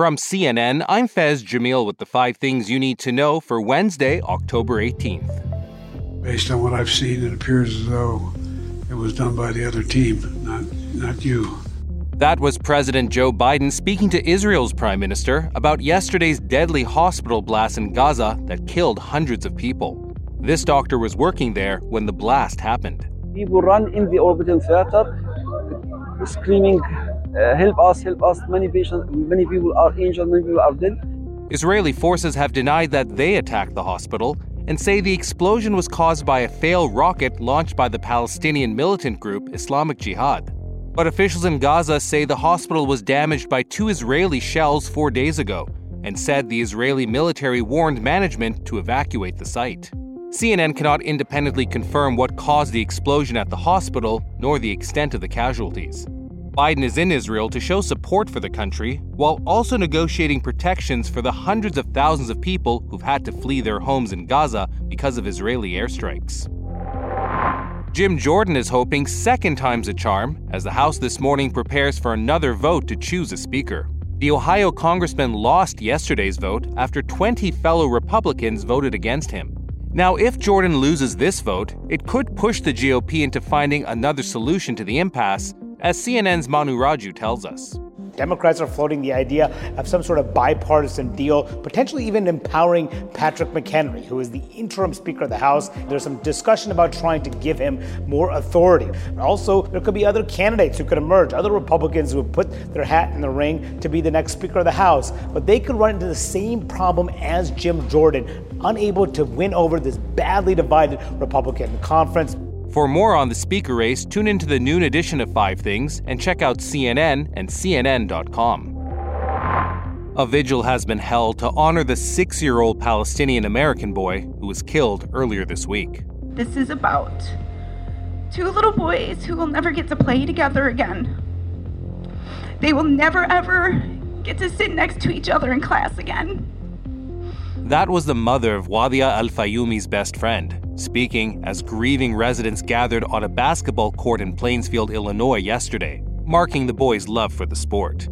From CNN, I'm Fez Jamil with the five things you need to know for Wednesday, October 18th. Based on what I've seen, it appears as though it was done by the other team, not, not you. That was President Joe Biden speaking to Israel's prime minister about yesterday's deadly hospital blast in Gaza that killed hundreds of people. This doctor was working there when the blast happened. People run in the orbital theater screaming uh, help us, help us. Many patients, many people are injured, many people are dead. Israeli forces have denied that they attacked the hospital and say the explosion was caused by a failed rocket launched by the Palestinian militant group Islamic Jihad. But officials in Gaza say the hospital was damaged by two Israeli shells four days ago and said the Israeli military warned management to evacuate the site. CNN cannot independently confirm what caused the explosion at the hospital nor the extent of the casualties. Biden is in Israel to show support for the country while also negotiating protections for the hundreds of thousands of people who've had to flee their homes in Gaza because of Israeli airstrikes. Jim Jordan is hoping second time's a charm as the House this morning prepares for another vote to choose a speaker. The Ohio congressman lost yesterday's vote after 20 fellow Republicans voted against him. Now, if Jordan loses this vote, it could push the GOP into finding another solution to the impasse as CNN's Manu Raju tells us. Democrats are floating the idea of some sort of bipartisan deal, potentially even empowering Patrick McHenry, who is the interim Speaker of the House. There's some discussion about trying to give him more authority. Also, there could be other candidates who could emerge, other Republicans who would put their hat in the ring to be the next Speaker of the House. But they could run into the same problem as Jim Jordan, unable to win over this badly divided Republican conference. For more on the speaker race, tune into the noon edition of Five Things and check out CNN and CNN.com. A vigil has been held to honor the six year old Palestinian American boy who was killed earlier this week. This is about two little boys who will never get to play together again. They will never ever get to sit next to each other in class again. That was the mother of Wadea Al-Fayoume's best friend, speaking as grieving residents gathered on a basketball court in Plainfield, Illinois yesterday, marking the boy's love for the sport.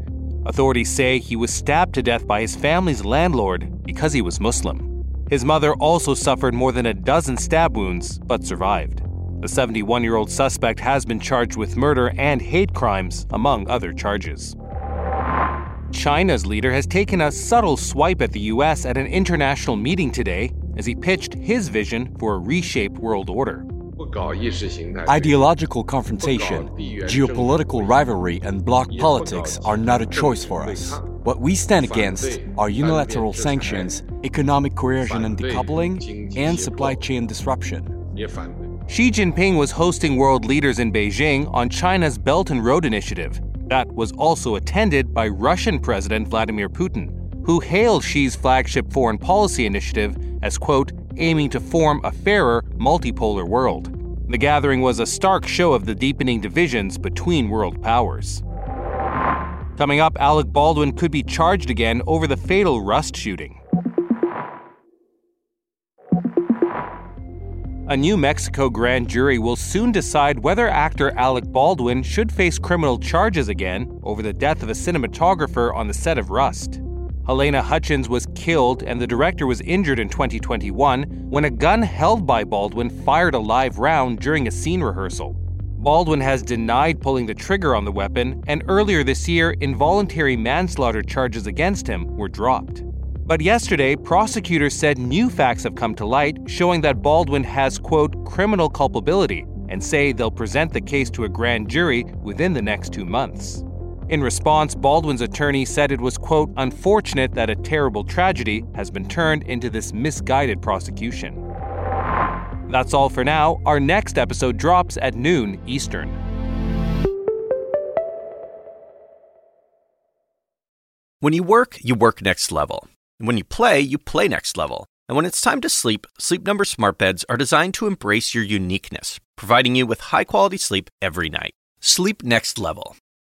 Authorities say he was stabbed to death by his family's landlord because he was Muslim. His mother also suffered more than a dozen stab wounds but survived. The 71 year old suspect has been charged with murder and hate crimes, among other charges. China's leader has taken a subtle swipe at the US at an international meeting today as he pitched his vision for a reshaped world order. Ideological confrontation, geopolitical rivalry, and bloc politics are not a choice for us. What we stand against are unilateral sanctions, economic coercion and decoupling, and supply chain disruption. Xi Jinping was hosting world leaders in Beijing on China's Belt and Road Initiative. That was also attended by Russian President Vladimir Putin, who hailed Xi's flagship foreign policy initiative as, quote, aiming to form a fairer, multipolar world. The gathering was a stark show of the deepening divisions between world powers. Coming up, Alec Baldwin could be charged again over the fatal Rust shooting. A New Mexico grand jury will soon decide whether actor Alec Baldwin should face criminal charges again over the death of a cinematographer on the set of Rust. Halyna Hutchins was killed and the director was injured in 2021 when a gun held by Baldwin fired a live round during a scene rehearsal. Baldwin has denied pulling the trigger on the weapon, and earlier this year, involuntary manslaughter charges against him were dropped. But yesterday, prosecutors said new facts have come to light showing that Baldwin has, quote, criminal culpability and say they'll present the case to a grand jury within the next two months. In response, Baldwin's attorney said it was, quote, unfortunate that a terrible tragedy has been turned into this misguided prosecution. That's all for now. Our next episode drops at noon Eastern. When you work, you work next level. When you play, you play next level. And when it's time to sleep, Sleep Number smart beds are designed to embrace your uniqueness, providing you with high-quality sleep every night. Sleep next level.